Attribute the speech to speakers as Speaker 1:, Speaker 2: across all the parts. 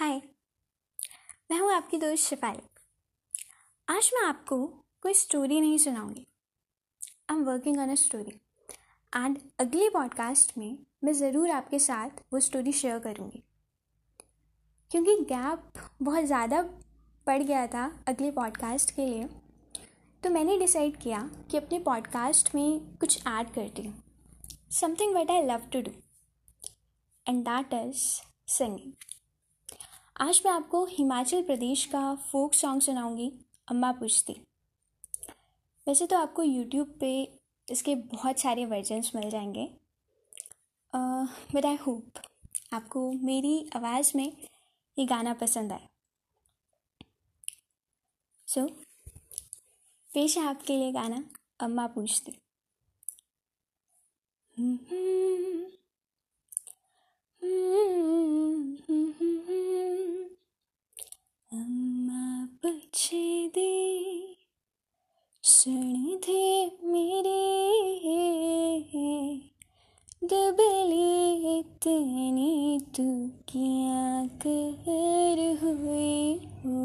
Speaker 1: हाय, मैं हूँ आपकी दोस्त शिफाली आज मैं आपको कोई स्टोरी नहीं सुनाऊँगी। I am working on a story and अगले पॉडकास्ट में मैं ज़रूर आपके साथ वो स्टोरी शेयर करूँगी। क्योंकि गैप बहुत ज़्यादा पड़ गया था अगले पॉडकास्ट के लिए तो मैंने डिसाइड किया कि अपने पॉडकास्ट में कुछ ऐड करती हूँ। Something what I love to do and that is singing आज मैं आपको हिमाचल प्रदेश का फोक सॉन्ग सुनाऊँगी। अम्मा पूछती। वैसे तो आपको यूट्यूब पे इसके बहुत सारे वर्जन्स मिल जाएँगे। बट आई होप आपको मेरी आवाज़ में ये गाना पसंद आए। सो so, पेश है आपके लिए गाना। अम्मा पूछती। सुन थे मेरे। दबली इतनी तू क्या कर हुए हो।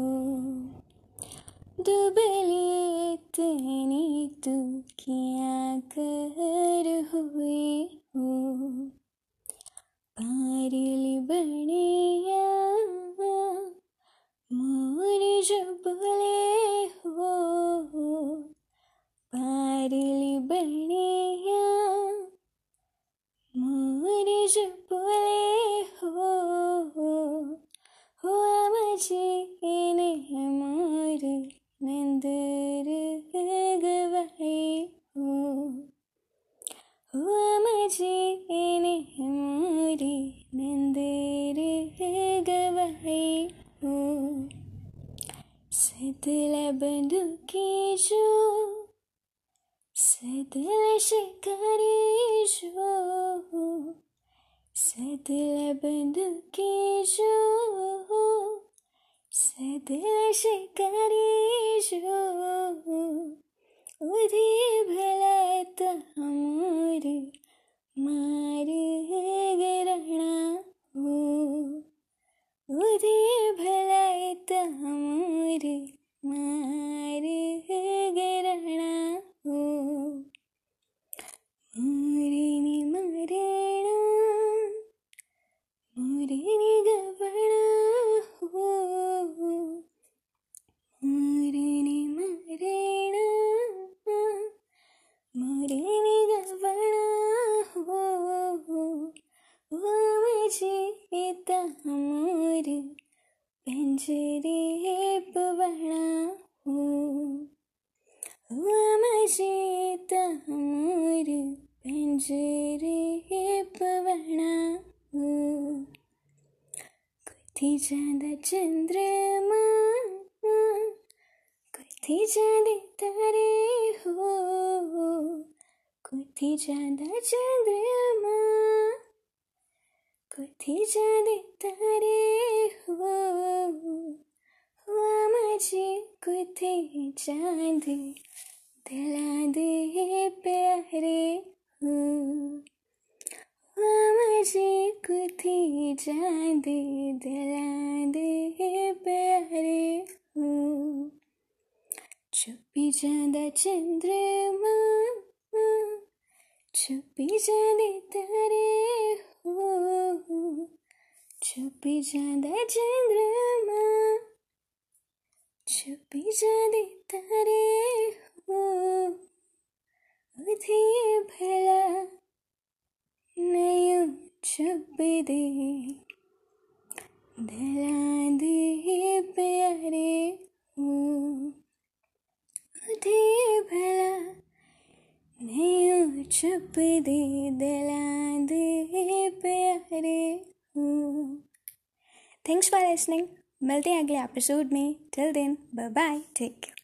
Speaker 1: दुबली इतनी गवाए हो। सतला बंदूकी जो सदल शिकारी जो सदल बंदूकी जो सदल शिकारी जो उधे भला तमोर मार मोरिनी गवणा हो मोरिनी मरेणा मोरिनी गवणा हो मुझे इता मोर पिंजरे पवणा हो मुझे मोर कुथी चांदा चंद्रमा। कुथी चांदे तारे हो। कुथी चांदा चंद्रमा। कुथी चांदे तारे हो। हुआ मुझे चाँद। दिला दे प्यारे हो। मुझे चाँद दिला दे, प्यारे हो। छुपी चांदा चंद्रमा छुपी जाने तारे हो। छुपी जादा चंद्रमा छुपी जाने तारे हो। उधे भला छुप दे। दे प्यारे भला नहीं छुप दे। दिला प्यारे थैंक्स फॉर लिसनिंग मिलते हैं अगले एपिसोड में। Till then bye bye take care